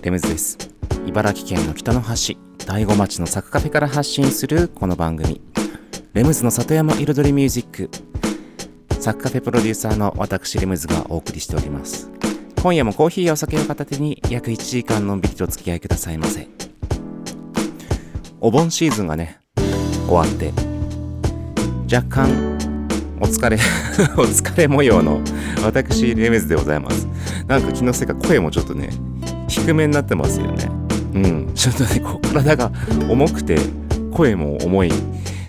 んはレムズです。茨城県の北の端大子町のサクカフェから発信するこの番組。レムズの里山彩りミュージック。サクカフェプロデューサーの私レムズがお送りしております。今夜もコーヒーやお酒を片手に約1時間のんびりとお付き合いくださいませ。お盆シーズンがね終わって若干お疲れ お疲れ模様の私レムズでございます。なんか気のせいか声もちょっとね低めになってますよね。うん。ちょっとねこう体が重くて声も重い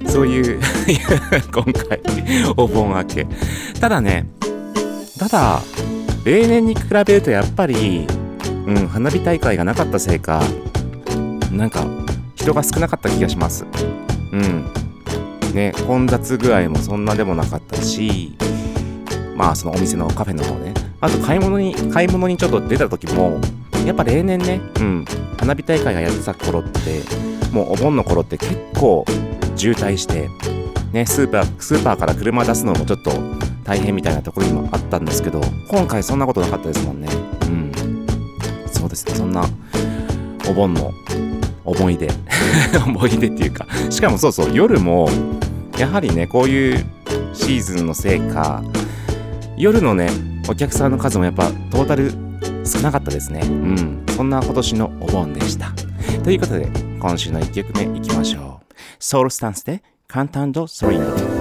そういう 今回お盆明け。ただねただ例年に比べるとやっぱり、うん、花火大会がなかったせいかなんか人が少なかった気がします。うん。ね混雑具合もそんなでもなかったしまあそのお店のカフェの方ね。あと買い物に買い物にちょっと出た時もやっぱ例年ねうん。花火大会がやってた頃ってもうお盆の頃って結構渋滞してねスーパースーパーから車出すのもちょっと大変みたいなところにもあったんですけど今回そんなことなかったですもんね。うん。そうですね。そんなお盆の思い出。思い出っていうかしかもそうそう夜もやはりねこういうシーズンのせいか夜のねお客さんの数もやっぱトータル少なかったですね。うん。そんな今年のお盆でした。ということで今週の1曲目いきましょう。ソウルスタンスでカンタンドソリンド「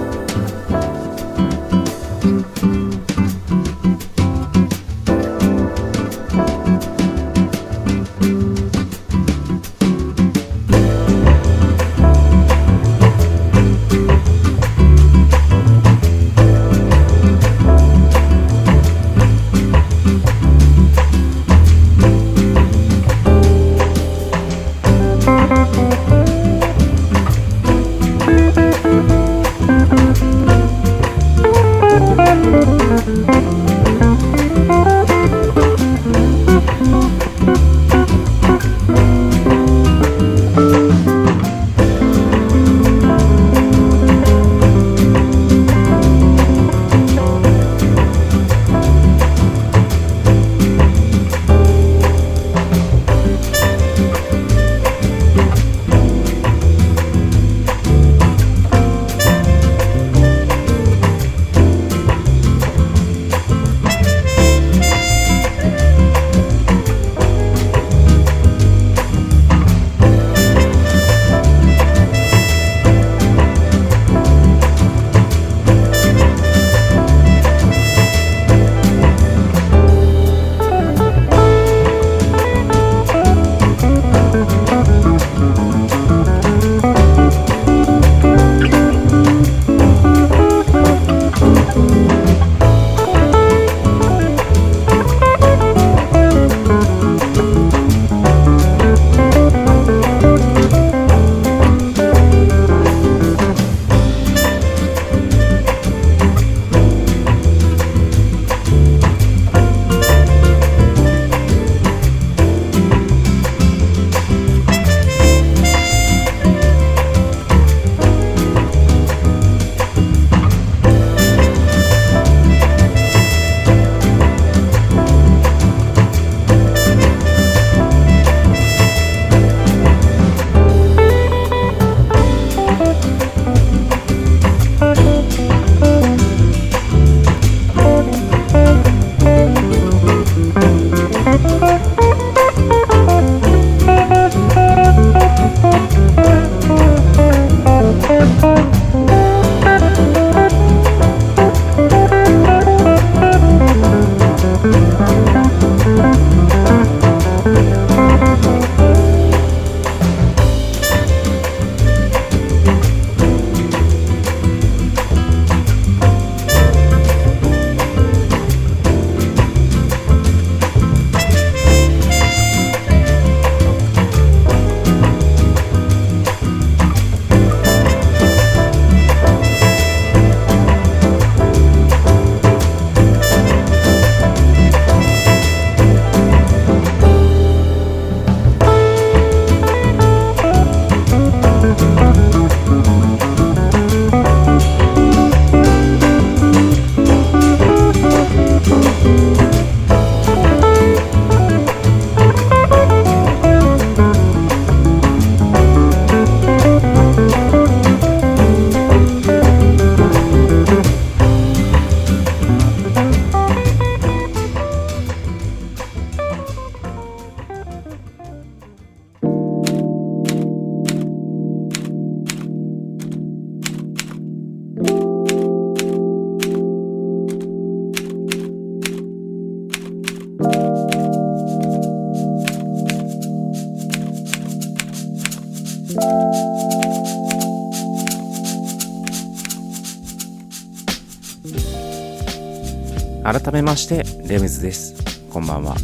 ましてレムズです。こんばんは。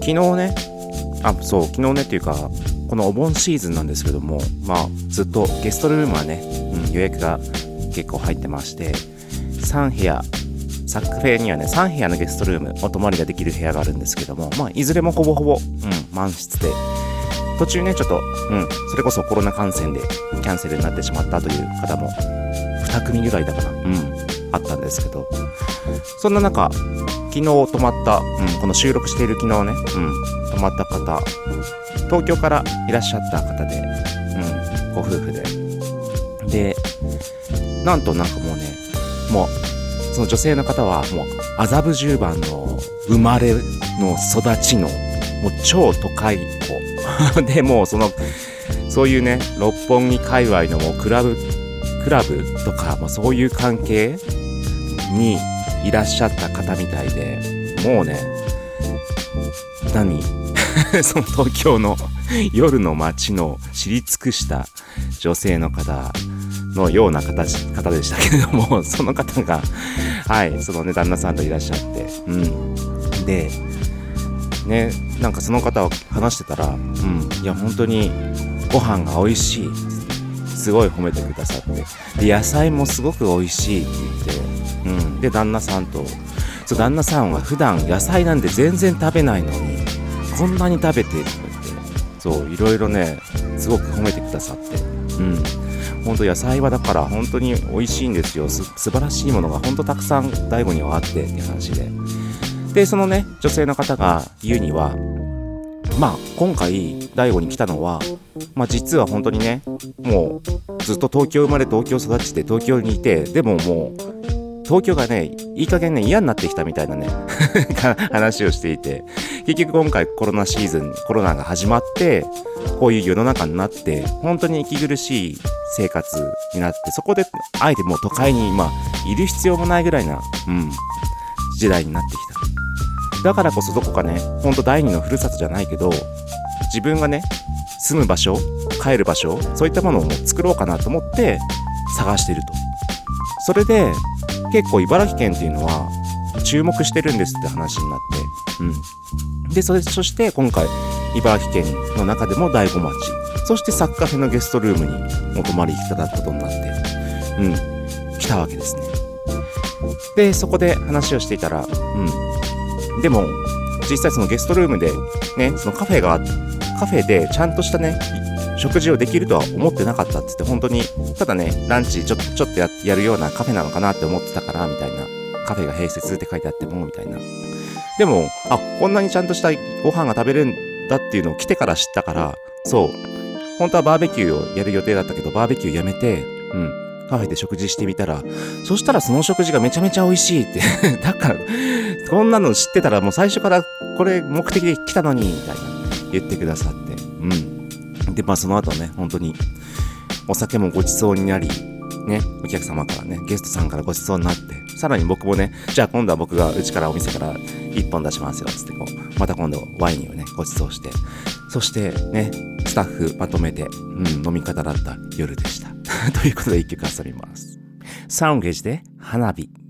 昨日ねあそう昨日ねっていうかこのお盆シーズンなんですけどもまあずっとゲストルームはね、うん、予約が結構入ってまして3部屋サックフェにはね3部屋のゲストルームお泊まりができる部屋があるんですけどもまあいずれもほぼほぼ、うん、満室で途中ねちょっと、うん、それこそコロナ感染でキャンセルになってしまったという方も2組ぐらいだかなうんあったんですけどそんな中、昨日泊まった、うん、この収録している昨日ね、うん、泊まった方、東京からいらっしゃった方で、うん、ご夫婦で。で、なんとなんかもうね、もう、その女性の方はもう麻布十番の生まれの育ちのもう超都会っ子 でもうそのそういうね六本木界隈のもうクラブクラブとか、まあ、そういう関係にいらっしゃった方みたいでもうね何 その東京の夜の街の知り尽くした女性の方のような形方でしたけれども その方がはいそのね旦那さんといらっしゃってうん。でねなんかその方を話してたらうんいや本当にご飯が美味しいすごい褒めてくださってで野菜もすごく美味しいって言って、で旦那さんと。そう旦那さんは普段野菜なんて全然食べないのにこんなに食べてとか言って。そういろいろねすごく褒めてくださって。うん。本当野菜はだから本当に美味しいんですよ。す素晴らしいものが本当たくさん DAIGO にはあってって話で。でそのね女性の方が言うにはまあ今回 DAIGO に来たのはまあ実は本当にねもうずっと東京生まれ東京育ちで東京にいてでももう東京がね、いい加減ね、嫌になってきたみたいなね 話をしていて、結局今回コロナシーズン、コロナが始まって、こういう世の中になって、本当に息苦しい生活になって、そこで、あえてもう都会に今、いる必要もないぐらいな、うん、時代になってきた。だからこそどこかね、ほんと第二のふるさとじゃないけど、自分がね、住む場所、帰る場所、そういったものを作ろうかなと思って探してると。それで、結構茨城県っていうのは注目してるんですって話になって、うん。で、それ、そして今回、茨城県の中でも大子町、そしてサッカーフェのゲストルームにお泊まりいただくことになって、うん、来たわけですね。で、そこで話をしていたら、うん。でも、実際そのゲストルームで、ね、そのカフェが、カフェでちゃんとしたね、食事をできるとは思ってなかったっつって本当にただねランチちょちょっとややるようなカフェなのかなって思ってたからみたいなカフェが併設って書いてあってもみたいな。でもあこんなにちゃんとしたご飯が食べるんだっていうのを来てから知ったからそう。本当はバーベキューをやる予定だったけどバーベキューやめてうんカフェで食事してみたらそしたらその食事がめちゃめちゃ美味しいって。だからこんなの知ってたらもう最初からこれ目的で来たのにみたいな。言ってくださって。うん。で、まあその後ね、本当にお酒もごちそうになり、ね、お客様からね、ゲストさんからごちそうになって、さらに僕もね、じゃあ今度は僕がうちからお店から1本出しますよ、つってこう、また今度ワインをね、ごちそうして、そしてね、スタッフまとめて、うん、飲み方だった夜でした。ということで一曲遊びます。サウンゲージで花火。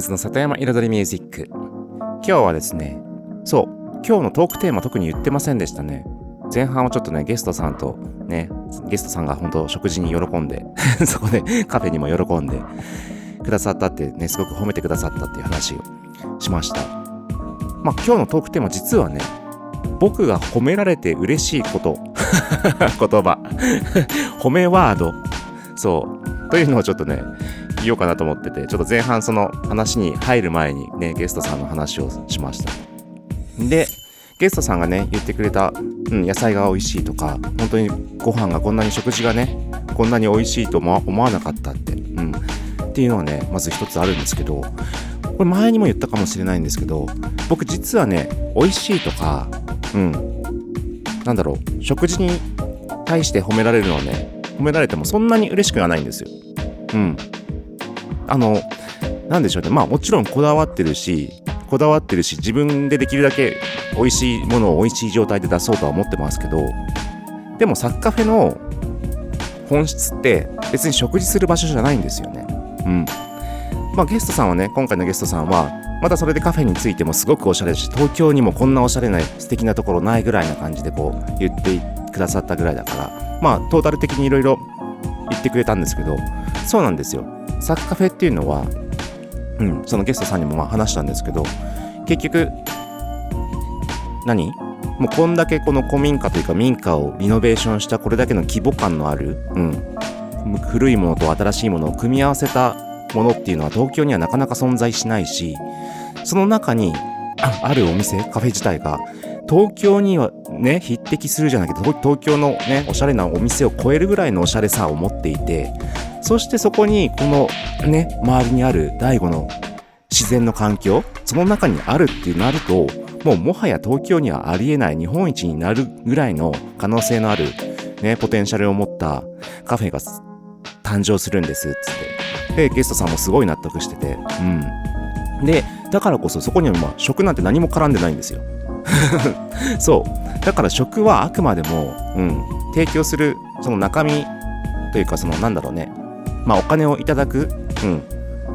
ムズの里山彩りミュージック。今日はですね、そう、今日のトークテーマ特に言ってませんでしたね。前半はちょっとね、ゲストさんとね、ゲストさんが本当食事に喜んで、そこでカフェにも喜んでくださったってね、すごく褒めてくださったっていう話をしました。まあ今日のトークテーマ実はね、僕が褒められて嬉しいこと、言葉、褒めワード、そう、というのをちょっとね、言おうかなと思ってて、ちょっと前半その話に入る前にね、ゲストさんの話をしました。で、ゲストさんがね、言ってくれた、うん、野菜が美味しいとか、本当にご飯がこんなに食事がね、こんなに美味しいと思わ思わなかったって、うん、っていうのはね、まず一つあるんですけど、これ前にも言ったかもしれないんですけど、僕実はね、美味しいとか、うん、なんだろう、食事に対して褒められるのはね、褒められてもそんなに嬉しくはないんですよ。うん。あの、なんでしょうね。まあもちろんこだわってるし、こだわってるし、自分でできるだけ美味しいものを美味しい状態で出そうとは思ってますけど、でもサッカフェの本質って別に食事する場所じゃないんですよね。うん。まあゲストさんはね、今回のゲストさんは、またそれでカフェについてもすごくおしゃれだし、東京にもこんなおしゃれな素敵なところないぐらいな感じでこう言ってくださったぐらいだから、まあトータル的にいろいろ言ってくれたんですけど、そうなんですよ。サッカフェっていうのは、うん、そのゲストさんにもまあ話したんですけど、結局、何？もうこんだけこの古民家というか民家をリノベーションしたこれだけの規模感のある、うん、古いものと新しいものを組み合わせたものっていうのは東京にはなかなか存在しないし、その中にあるお店、カフェ自体が東京にはね、匹敵するじゃなくて、東東京のね、おしゃれなお店を超えるぐらいのおしゃれさを持っていて、そしてそこにこのね、周りにある第五の自然の環境、その中にあるってなると、もうもはや東京にはありえない日本一になるぐらいの可能性のあるね、ポテンシャルを持ったカフェが誕生するんですっつって。で、ゲストさんもすごい納得してて、うん。で、だからこそそこにはまあ食なんて何も絡んでないんですよ。そう。だから食はあくまでも、うん、提供するその中身というかそのなんだろうね。まあお金をいただく、うん。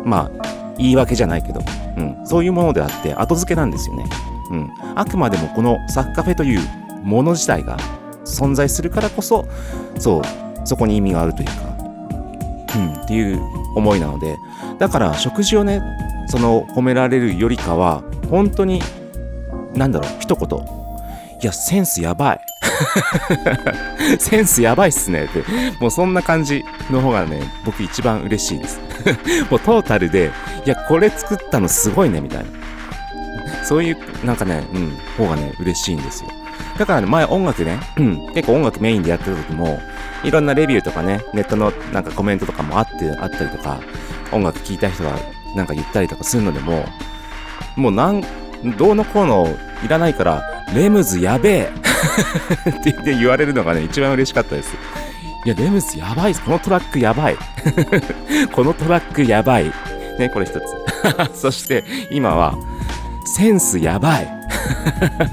まあ言い訳じゃないけど、うん。そういうものであって後付けなんですよね。うん。あくまでもこのサッカフェというもの自体が存在するからこそ、そう、そこに意味があるというか、うん、っていう思いなので、だから食事をね、その褒められるよりかは、本当に、なんだろう、一言、いや、センスやばい。センスやばいっすねって、もうそんな感じの方がね、僕一番嬉しいです。もうトータルで、いや、これ作ったのすごいね、みたいな。そういう、なんかね、うん、方がね、嬉しいんですよ。だからね、前音楽ね、結構音楽メインでやってた時も、いろんなレビューとかね、ネットのなんかコメントとかもあって、あったりとか、音楽聴いた人がなんか言ったりとかするのでも、もうなん、どうのこうのいらないから、レムズやべえって言って言われるのがね、一番嬉しかったです。いや、レムズやばい。このトラックやばい。このトラックやばい。ね、これ一つ。そして、今は、センスやばい。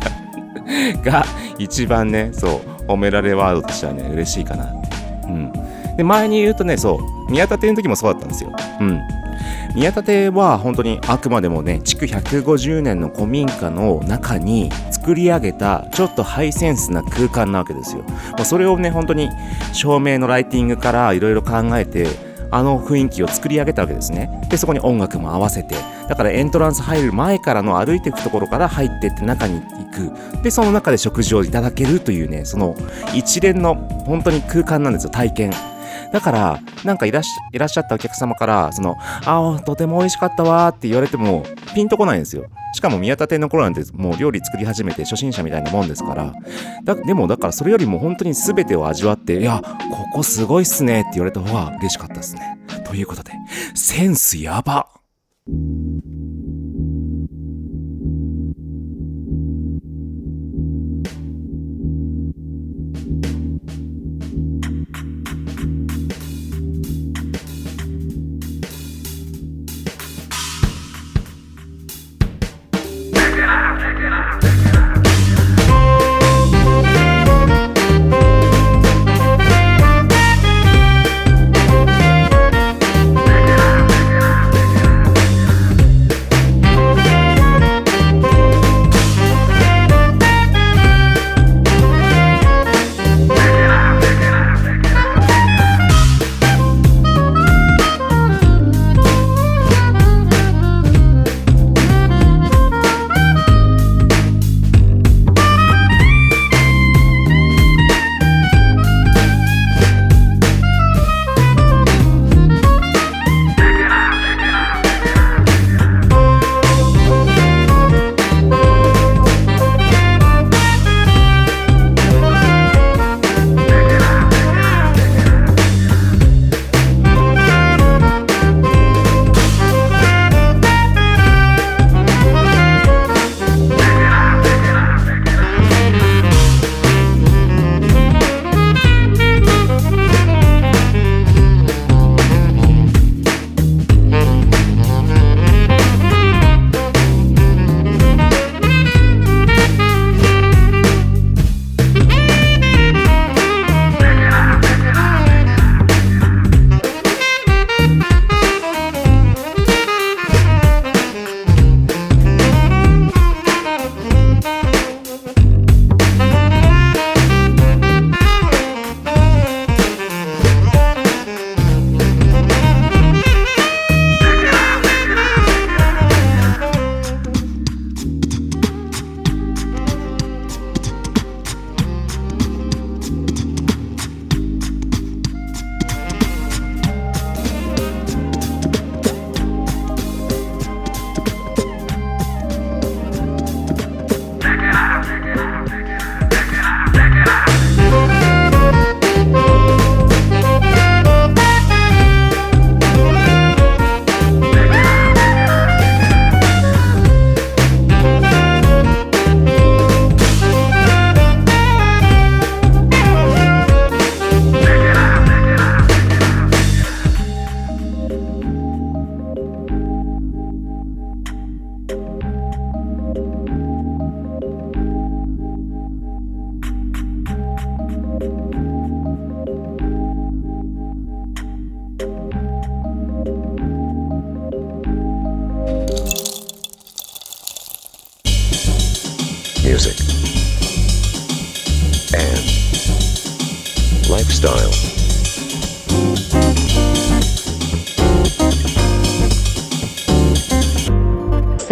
が一番ね、そう、褒められワードとしてはね、嬉しいかなって。うん。で、前に言うとね、そう、宮田邸の時もそうだったんですよ。うん。宮田邸は本当にあくまでもね、築150年の古民家の中に作り上げたちょっとハイセンスな空間なわけですよ。もうそれをね、本当に照明のライティングからいろいろ考えて、あの雰囲気を作り上げたわけですね。で、そこに音楽も合わせて。だからエントランス入る前からの歩いていくところから入ってって中に行く。で、その中で食事をいただけるというね、その一連の本当に空間なんですよ、体験。だから、なんかいらっしゃったお客様から、その、ああ、とても美味しかったわーって言われても、ピンとこないんですよ。しかも宮田店の頃なんてもう料理作り始めて初心者みたいなもんですから。でも、だからそれよりも本当に全てを味わって、いや、ここすごいっすねって言われた方が嬉しかったですね。ということで、センスやば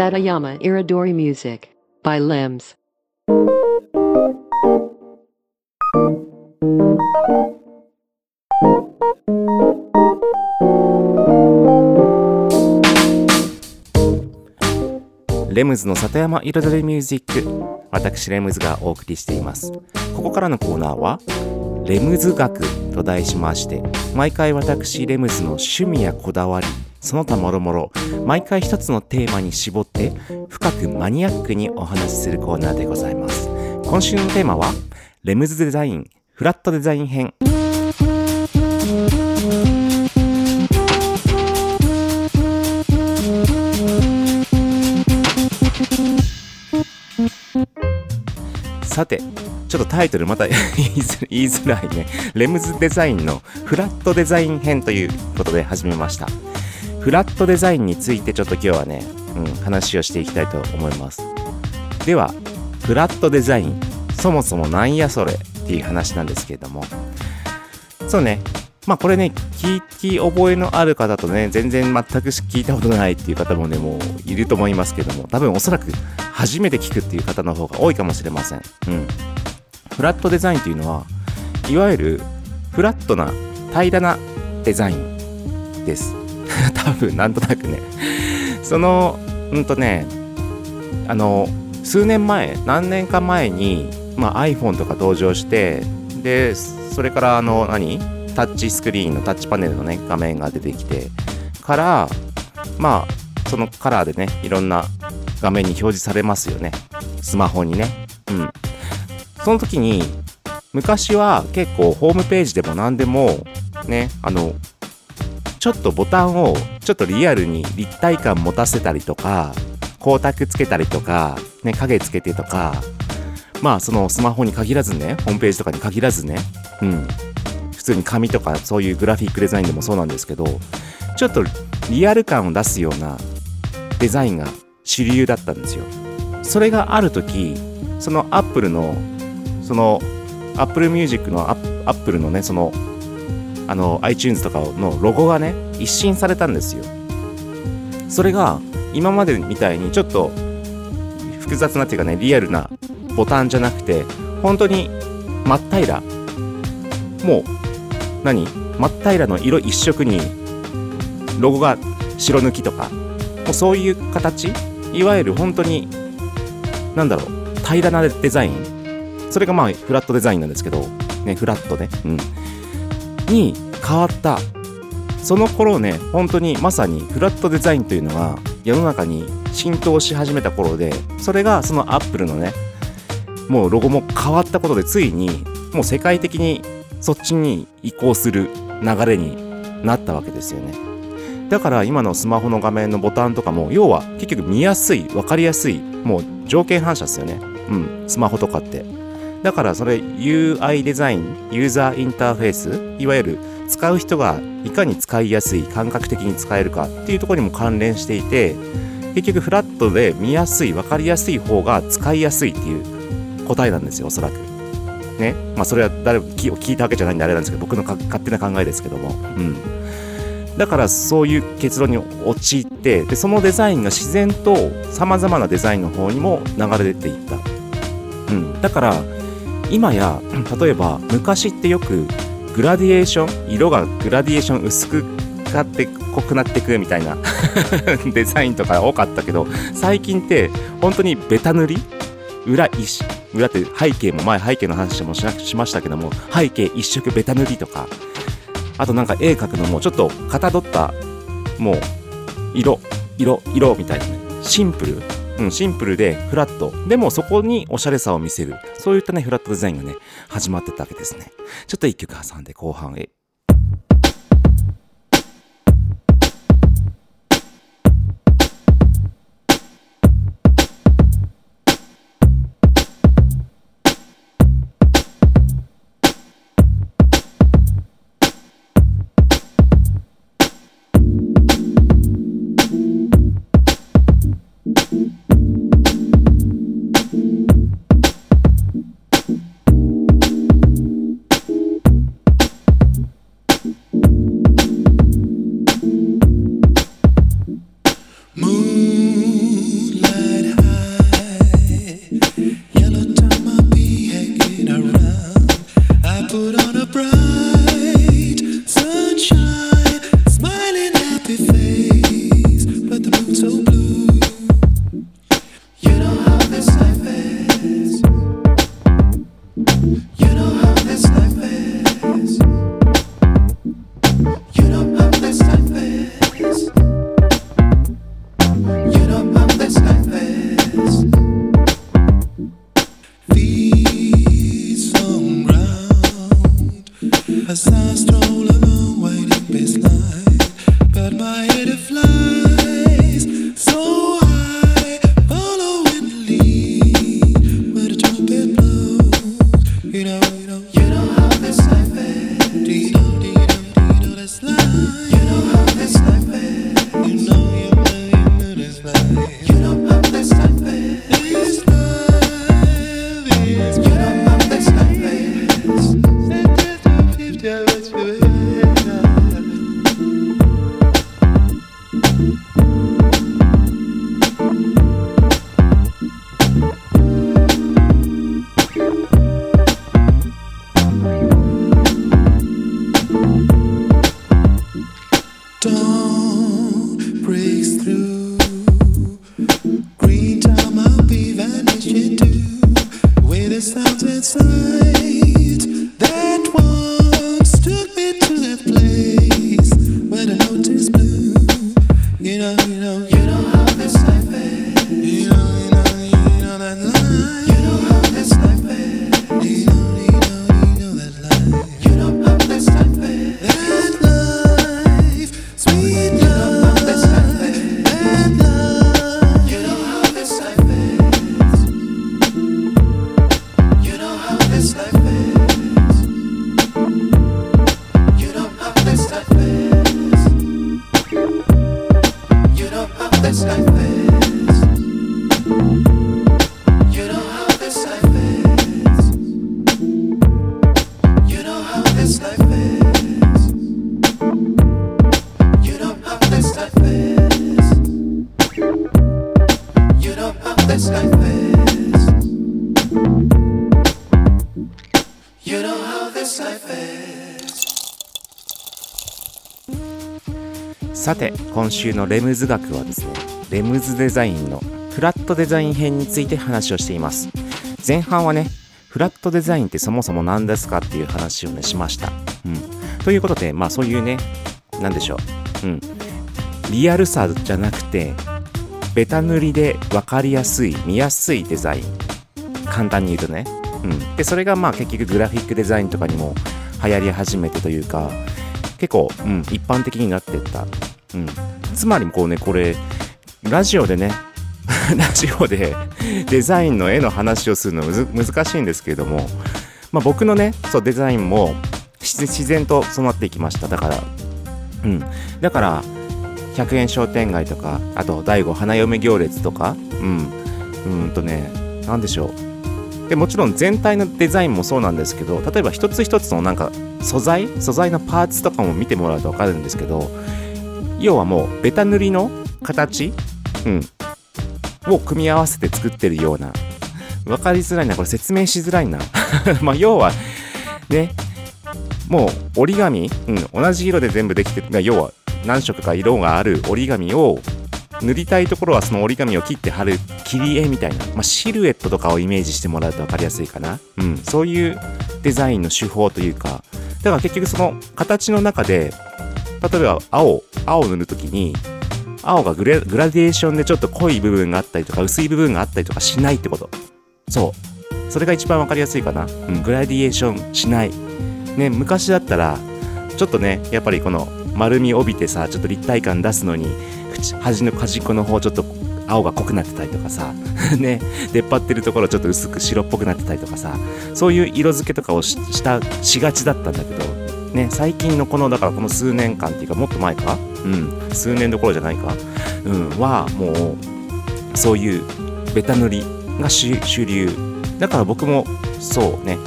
Satayama Iridori Music by Limbs. レムズの里山彩りミュージック私レムズがお送りしていますここからのコーナーはレムズ学と題しまして毎回私レムズの趣味やこだわりその他もろもろ毎回一つのテーマに絞って深くマニアックにお話しするコーナーでございます。今週のテーマはレムズデザインフラットデザイン編。さてちょっとタイトルまた言いづ言いづらいね。レムズデザインのフラットデザイン編ということで始めました。フラットデザインについてちょっと今日はね、うん、話をしていきたいと思います。ではフラットデザインそもそもなんやそれっていう話なんですけれども。そうね。まあこれね聞き覚えのある方とね全然全く聞いたことないっていう方もねもういると思いますけども多分おそらく初めて聞くっていう方の方が多いかもしれません。うん。フラットデザインというのはいわゆるフラットな平らなデザインです。多分なんとなくね。そのうんとねあの数年前何年か前に、まあ、iPhone とか登場してでそれからあの何？タッチスクリーンのタッチパネルのね画面が出てきてからまあそのカラーでねいろんな画面に表示されますよね。スマホにね。うん。その時に昔は結構ホームページでも何でもねあのちょっとボタンをちょっとリアルに立体感持たせたりとか光沢つけたりとか、ね、影つけてとかまあそのスマホに限らずねホームページとかに限らずねうん。普通に紙とかそういうグラフィックデザインでもそうなんですけどちょっとリアル感を出すようなデザインが主流だったんですよ。それがある時そのアップルのその Apple Music のアップルのねそのあの iTunes とかのロゴがね一新されたんですよ。それが今までみたいにちょっと複雑なっていうかねリアルなボタンじゃなくて本当に真っ平。らもう何？真っ平らの色一色にロゴが白抜きとかもうそういう形？いわゆる本当になんだろう平らなデザイン。それがまあフラットデザインなんですけどねフラットね。うん。に変わった。その頃ね本当にまさにフラットデザインというのが世の中に浸透し始めた頃でそれがそのアップルのねもうロゴも変わったことでついにもう世界的にそっちに移行する流れになったわけですよね。だから今のスマホの画面のボタンとかも要は結局見やすい分かりやすいもう条件反射ですよね。うんスマホとかって。だからそれ UI デザインユーザーインターフェースいわゆる使う人がいかに使いやすい感覚的に使えるかっていうところにも関連していて結局フラットで見やすい分かりやすい方が使いやすいっていう答えなんですよおそらく。ね。まあそれは誰も聞いたわけじゃないんであれなんですけど僕の勝手な考えですけども。うん。だからそういう結論に陥ってでそのデザインが自然とさまざまなデザインの方にも流れ出ていった、うん、だから今や例えば昔ってよくグラディエーション色がグラディエーション薄くなって濃くなってくみたいな デザインとか多かったけど最近って本当にベタ塗り裏一裏って背景も前背景の話もしなしましたけども背景一色ベタ塗りとかあとなんか絵描くのもちょっとかたどったもう色色色みたいなシンプル。うん、シンプルでフラット。でもそこにおしゃれさを見せる。そういったね、フラットデザインがね、始まってたわけですね。ちょっと一曲挟んで後半へ。今週のレムズ学はですねレムズデザインのフラットデザイン編について話をしています。前半はねフラットデザインってそもそも何ですかっていう話をねしました、うん、ということでまあそういうね何でしょう、うん、リアルさじゃなくてベタ塗りで分かりやすい見やすいデザイン。簡単に言うとね、うん、でそれがまあ結局グラフィックデザインとかにも流行り始めてというか結構、うん、一般的になってった、うん、つまりこうねこれラジオでね ラジオでデザインの絵の話をするのむず難しいんですけれども、まあ、僕のねそうデザインも自然とそうなっていきました。だからうん。だから100円商店街とかあと第5花嫁行列とかうん。うんとねなんでしょう。でもちろん全体のデザインもそうなんですけど例えば一つ一つのなんか素材素材のパーツとかも見てもらうと分かるんですけど要はもうベタ塗りの形、うん、を組み合わせて作ってるような。分かりづらいな。これ説明しづらいな。まあ要はね。もう折り紙、うん、同じ色で全部できてる。要は何色か色がある折り紙を塗りたいところはその折り紙を切って貼る切り絵みたいな、まあ、シルエットとかをイメージしてもらうと分かりやすいかな、うん、そういうデザインの手法というか。だから結局その形の中で例えば青青を塗るときに青がグラデーションでちょっと濃い部分があったりとか薄い部分があったりとかしないってこと。そう。それが一番分かりやすいかな、うん、グラデーションしない。ね昔だったらちょっとねやっぱりこの丸み帯びてさちょっと立体感出すのに端の端っこの方ちょっと青が濃くなってたりとかさ ね出っ張ってるところちょっと薄く白っぽくなってたりとかさそういう色付けとかをしたしがちだったんだけどね最近のこのだからこの数年間っていうかもっと前か？うん。数年どころじゃないか。うん。はもうそういうベタ塗りが主主流。だから僕もそうね。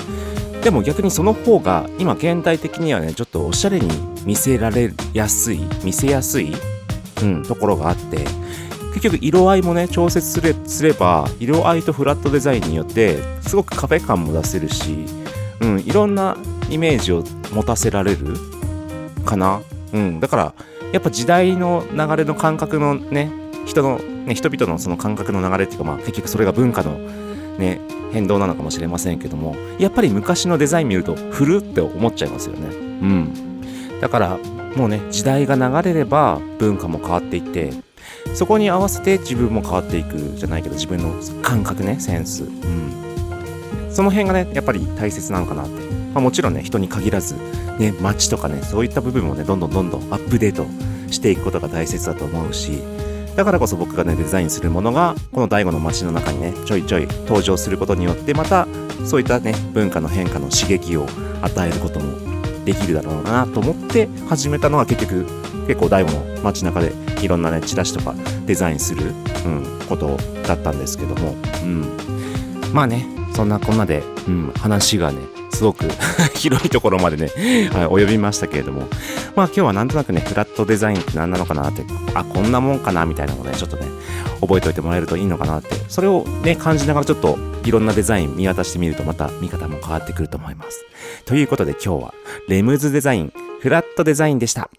でも逆にその方が今現代的にはねちょっとおしゃれに見せられやすい見せやすい、うん、ところがあって結局色合いもね調節すれすれば色合いとフラットデザインによってすごく壁感も出せるし、うん、いろんなイメージを持たせられる？かな、うん、だからやっぱ時代の流れの感覚のね人のね人々のその感覚の流れっていうかまあ結局それが文化のね変動なのかもしれませんけどもやっぱり昔のデザイン見ると古って思っちゃいますよね。うん。だからもうね時代が流れれば文化も変わっていってそこに合わせて自分も変わっていくじゃないけど自分の感覚ねセンス。うん。その辺がねやっぱり大切なのかなってまあ、もちろんね人に限らずね街とかねそういった部分もねどんどんどんどんアップデートしていくことが大切だと思うしだからこそ僕がねデザインするものがこの第五の街の中にねちょいちょい登場することによってまたそういったね文化の変化の刺激を与えることもできるだろうなと思って始めたのが結局結構第五の街中でいろんなねチラシとかデザインする、うん、ことだったんですけども、うん、まあねそんなこんなで、うん、話がねすごく 広いところまでね、はい、及びましたけれども。まあ今日はなんとなくねフラットデザインって何なのかなってあこんなもんかなみたいなのをねちょっとね覚えておいてもらえるといいのかなってそれをね感じながらちょっといろんなデザイン見渡してみるとまた見方も変わってくると思います。ということで今日はレムズデザインフラットデザインでした。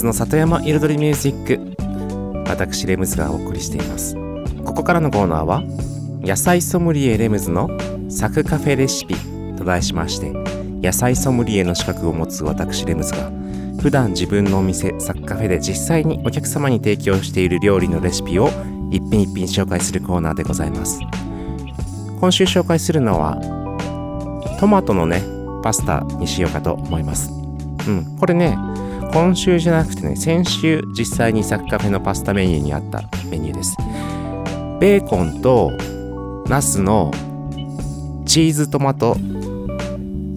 ズの里山彩りミュージック。私レムズがお送りしています。ここからのコーナーは野菜ソムリエレムズのサクカフェレシピと題しまして野菜ソムリエの資格を持つ私レムズが普段自分のお店サクカフェで実際にお客様に提供している料理のレシピを一品一品紹介するコーナーでございます。今週紹介するのはトマトのねパスタにしようかと思います。うんこれね今週じゃなくてね先週実際にサクカフェのパスタメニューにあったメニューです。ベーコンとナスのチーズトマト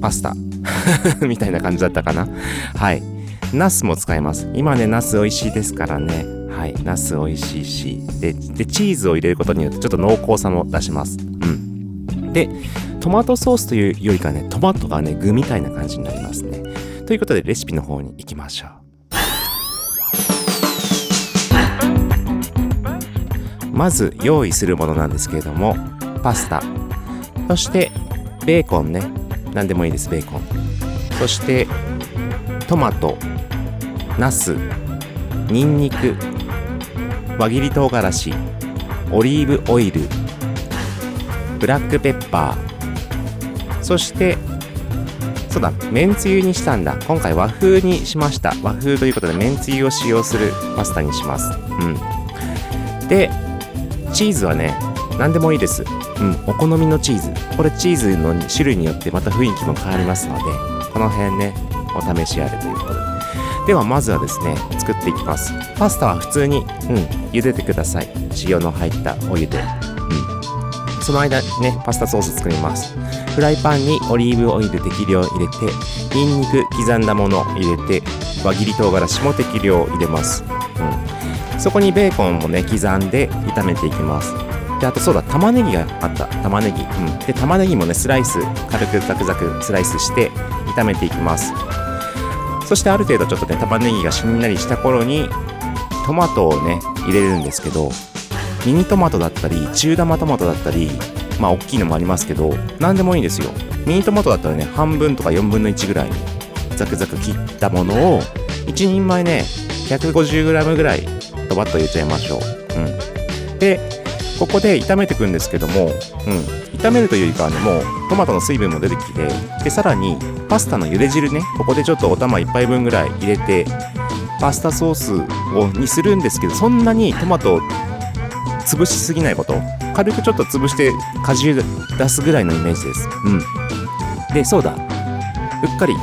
パスタ。みたいな感じだったかな。はい。ナスも使います。今ねナス美味しいですからね。はい。ナス美味しいし。ででチーズを入れることによってちょっと濃厚さも出します。うん。でトマトソースというよりかねトマトがね具みたいな感じになりますね。ということでレシピの方に行きましょう。まず用意するものなんですけれどもパスタ。そしてベーコンね。何でもいいですベーコン。そしてトマト。ナス。ニンニク。輪切り唐辛子。オリーブオイル。ブラックペッパー。そしてそうだめんつゆにしたんだ。今回和風にしました。和風ということでめんつゆを使用するパスタにします。うん。でチーズはね何でもいいです。うん。お好みのチーズ。これチーズの種類によってまた雰囲気も変わりますのでこの辺ねお試しあれということで。ではまずはですね作っていきます。パスタは普通に、うん、茹でてください。塩の入ったお湯で、うん、その間にねパスタソース作ります。フライパンにオリーブオイル適量入れてニンニク刻んだもの入れて輪切り唐辛子も適量入れます、うん、そこにベーコンもね刻んで炒めていきます。であとそうだ玉ねぎがあった。玉ねぎ、うん、で玉ねぎもねスライス軽くザクザクスライスして炒めていきます。そしてある程度ちょっとね玉ねぎがしんなりした頃にトマトをね入れるんですけどミニトマトだったり中玉トマトだったりまあ大きいのもありますけど何でもいいんですよ。ミニトマトだったらね半分とか4分の1ぐらいにザクザク切ったものを1人前ね 150g ぐらいドバッと入れちゃいましょう、うん、でここで炒めていくんですけども、うん、炒めるというよりかはねもうトマトの水分も出てきてでさらにパスタの茹で汁ねここでちょっとお玉1杯分ぐらい入れてパスタソースをにするんですけどそんなにトマト潰しすぎないこと。軽くちょっと潰して果汁出すぐらいのイメージです。うん。でそうだ。うっかり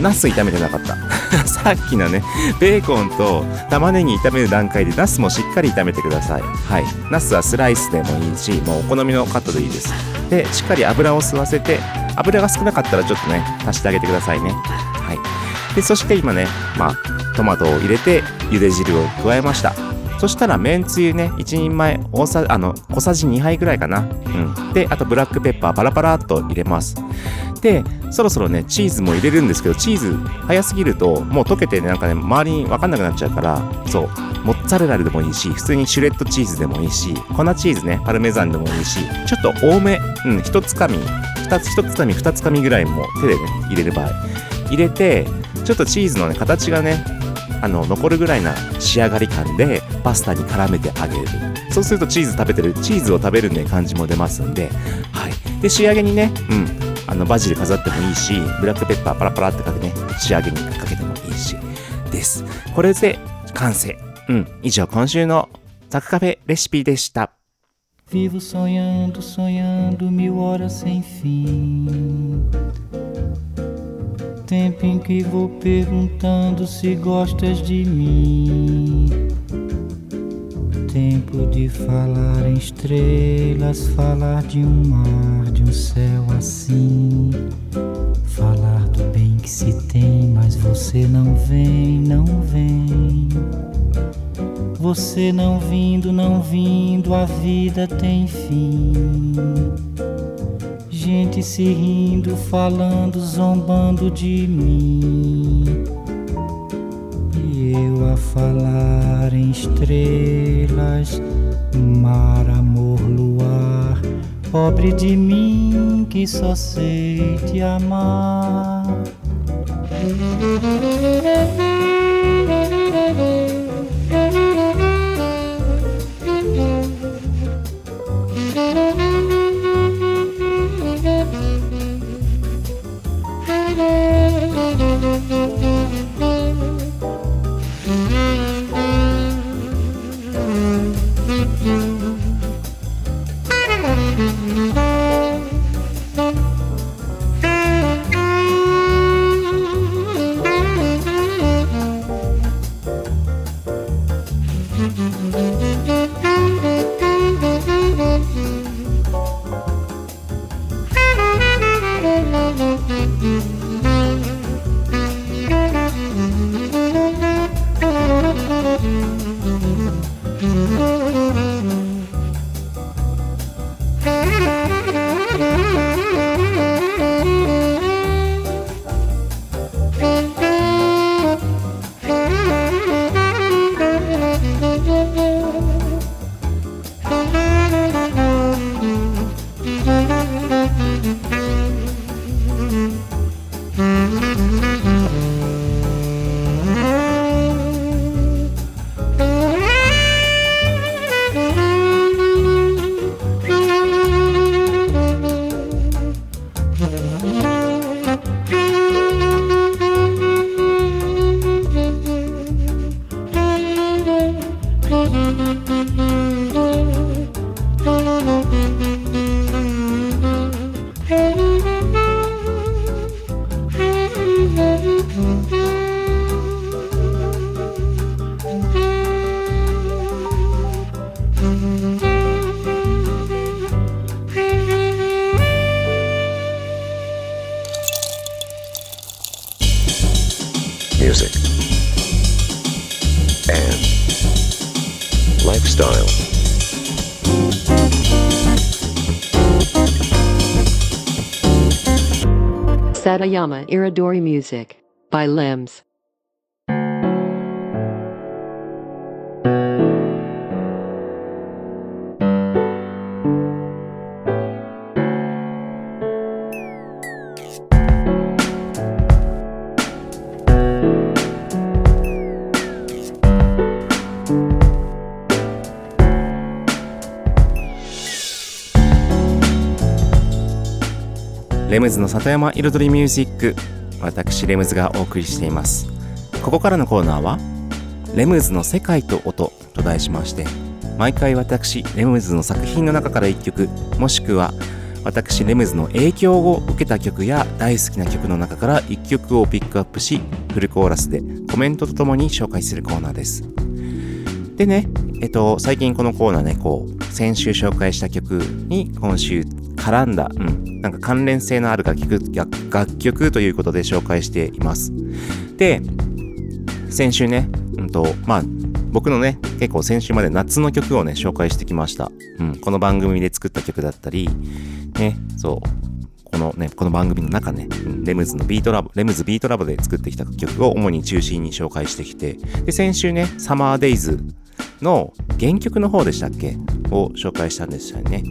ナス炒めてなかった。さっきのねベーコンと玉ねぎ炒める段階でナスもしっかり炒めてください。はい。ナスはスライスでもいいしもうお好みのカットでいいです。でしっかり油を吸わせて油が少なかったらちょっとね足してあげてくださいね。はい。でそして今ねまあトマトを入れて茹で汁を加えました。そしたらめんつゆね1人前大さあの小さじ2杯ぐらいかな。うん。であとブラックペッパーパラパラっと入れます。でそろそろねチーズも入れるんですけどチーズ早すぎるともう溶けてねなんかね周りに分かんなくなっちゃうからそう。モッツァレラでもいいし普通にシュレッドチーズでもいいし粉チーズねパルメザンでもいいしちょっと多めうん一つかみ二つ一つかみ二つかみぐらいも手でね入れる場合。入れてちょっとチーズのね形がねあの残るぐらいな仕上がり感でパスタに絡めてあげる。そうするとチーズ食べてるチーズを食べるね感じも出ますんで。はい。で仕上げにねうん。あのバジル飾ってもいいしブラックペッパーパラパラってかけてね仕上げにかけてもいいし。です。これで完成。うん。以上今週のザクカフェレシピでした。Vivo sonhando, sonhando mil horas sem fim. Tempo em que vou perguntando se gostas de mim. Tempo de falar em estrelas, falar de um mar, de um céu assim. Falar do bem que se tem, mas você não vem, não vem. Você não vindo, não vindo, a vida tem fim. Gente se rindo, falando, zombando de mim. E eu a falar em estrelas, mar, amor, luar. Pobre de mim que só sei te amar. Satayama Iridori Music by Limbs. レムズの里山彩りミュージック私レムズがお送りしています。ここからのコーナーはレムズの世界と音と題しまして毎回私レムズの作品の中から1曲もしくは私レムズの影響を受けた曲や大好きな曲の中から1曲をピックアップしフルコーラスでコメントとともに紹介するコーナーです。でねえっと最近このコーナーねこう先週紹介した曲に今週絡んだ、うん、なんか関連性のある楽曲楽曲ということで紹介しています。で先週ね、うんとまあ、僕のね結構先週まで夏の曲をね紹介してきました、うん、この番組で作った曲だったりねそう。このね、この番組の中ね、レムズのビートラボ、レムズビートラボで作ってきた曲を主に中心に紹介してきて、で、先週ね、サマーデイズの原曲の方でしたっけ？を紹介したんですよね。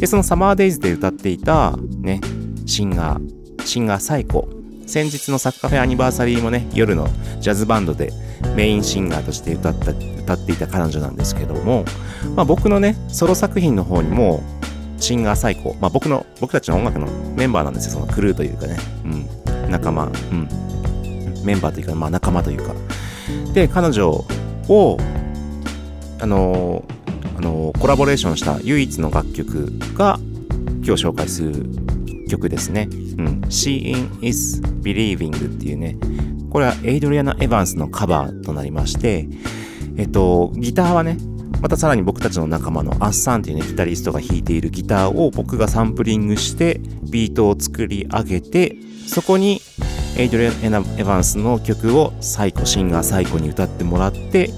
で、そのサマーデイズで歌っていた、ね、シンガー、シンガーサイコ。先日のサッカーフェアニバーサリーもね、夜のジャズバンドでメインシンガーとして歌った、歌っていた彼女なんですけども、まあ僕のね、ソロ作品の方にも、シンガーサイコ、まあ僕の、僕たちの音楽のメンバーなんですよ、そのクルーというかね、うん、仲間、うん、メンバーというか、まあ仲間というか。で、彼女を、あのーあのコラボレーションした唯一の楽曲が今日紹介する曲ですね。うん。Seeing is Believing っていうね、これはエイドリアナ・エヴァンスのカバーとなりまして、えっと、ギターはね、またさらに僕たちの仲間のアッサンっていうね、ギタリストが弾いているギターを僕がサンプリングして、ビートを作り上げて、そこにエイドリアン・エヴァンスの曲をサイコ、シンガーサイコに歌ってもらって、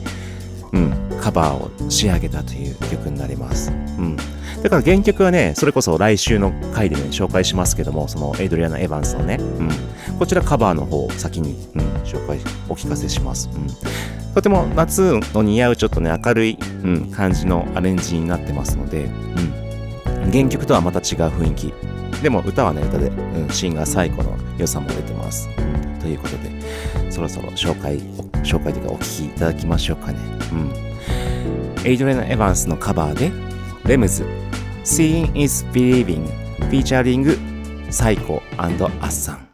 うん、カバーを仕上げたという曲になります。うん。だから原曲はね、それこそ来週の回でね、紹介しますけども、そのエイドリアナ・エヴァンスのね、うん。こちらカバーの方を先に、うん、紹介、お聞かせします。うん。とても夏の似合うちょっとね、明るい、うん、感じのアレンジになってますので、うん。原曲とはまた違う雰囲気。でも歌はね、歌で、うん、シンガー最高の良さも出てます。うん。ということで、そろそろ紹介、紹介というかお聴きいただきましょうかね。うん。エイドレナ・エヴァンスのカバーで、レムズ、Seeing is Believing、フィーチャリング、サイコアッサン。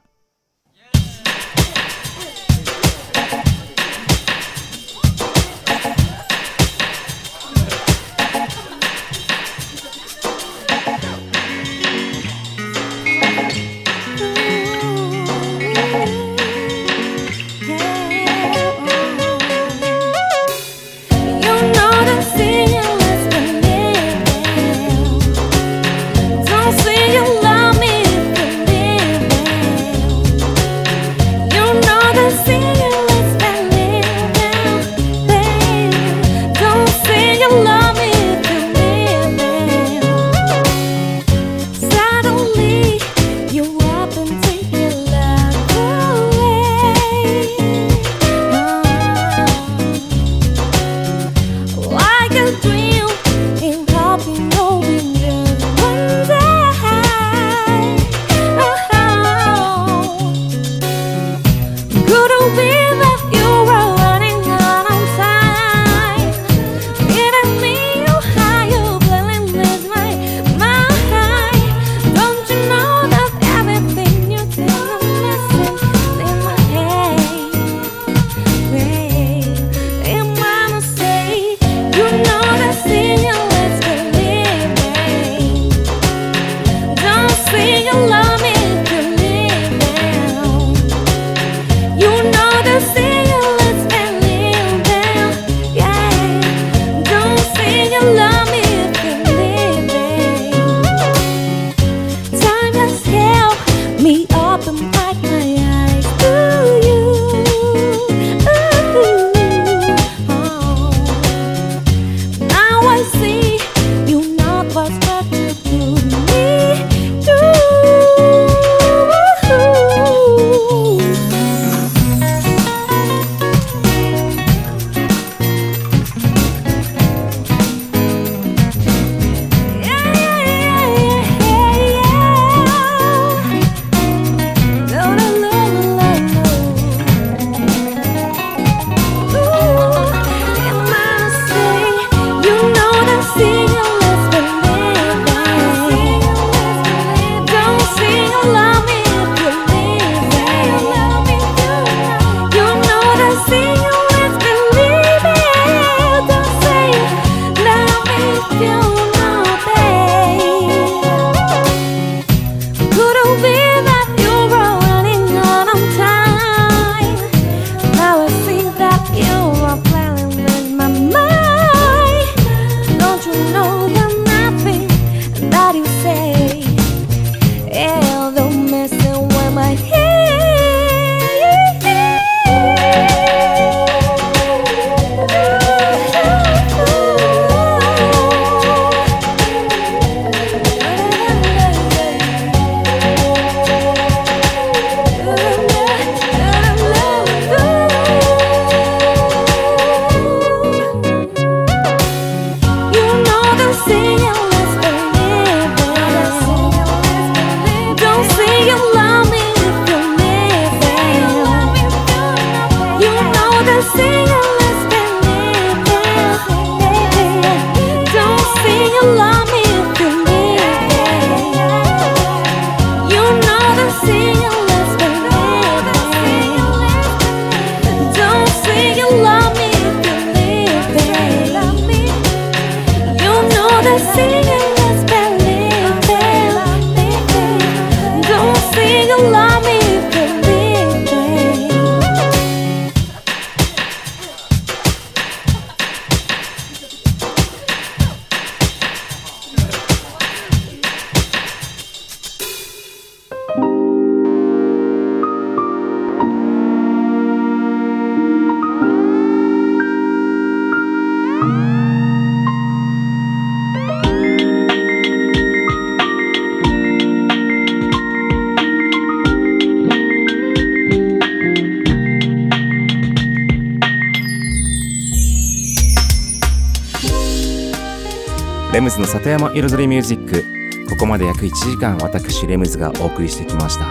の里山彩りミュージック。ここまで約1時間私レムズがお送りしてきました。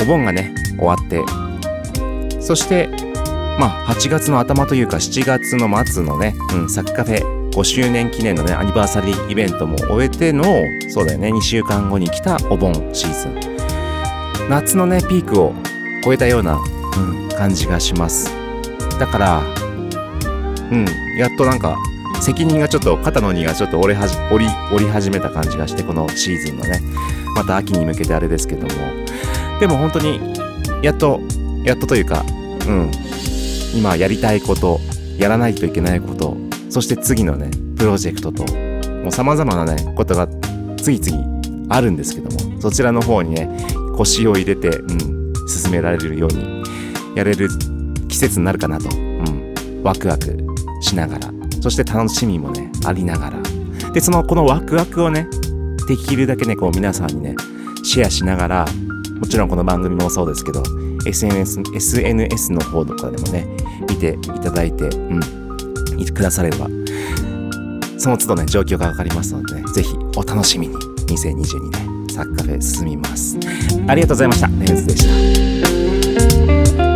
お盆がね終わって。そしてまあ8月の頭というか7月の末のね、うん、サッカフェ5周年記念のねアニバーサリーイベントも終えてのそうだよね2週間後に来たお盆シーズン。夏のねピークを超えたような、うん、感じがします。だからうんやっとなんか責任がちょっと肩の荷がちょっと折れはじ折り折り始めた感じがしてこのシーズンのねまた秋に向けてあれですけども。でも本当にやっとやっとというかうん。今やりたいことやらないといけないことそして次のねプロジェクトともう様々なねことが次々あるんですけどもそちらの方にね腰を入れて、うん、進められるようにやれる季節になるかなと、うん、ワクワクしながらそして楽しみもねありながら。でそのこのワクワクをねできるだけねこう皆さんにねシェアしながらもちろんこの番組もそうですけど SNS, SNS の方とかでもね見ていただいてうんいてくださればその都度ね状況がわかりますのでねぜひお楽しみに。2022年サッカーフェ進みます。ありがとうございました。レンズでした。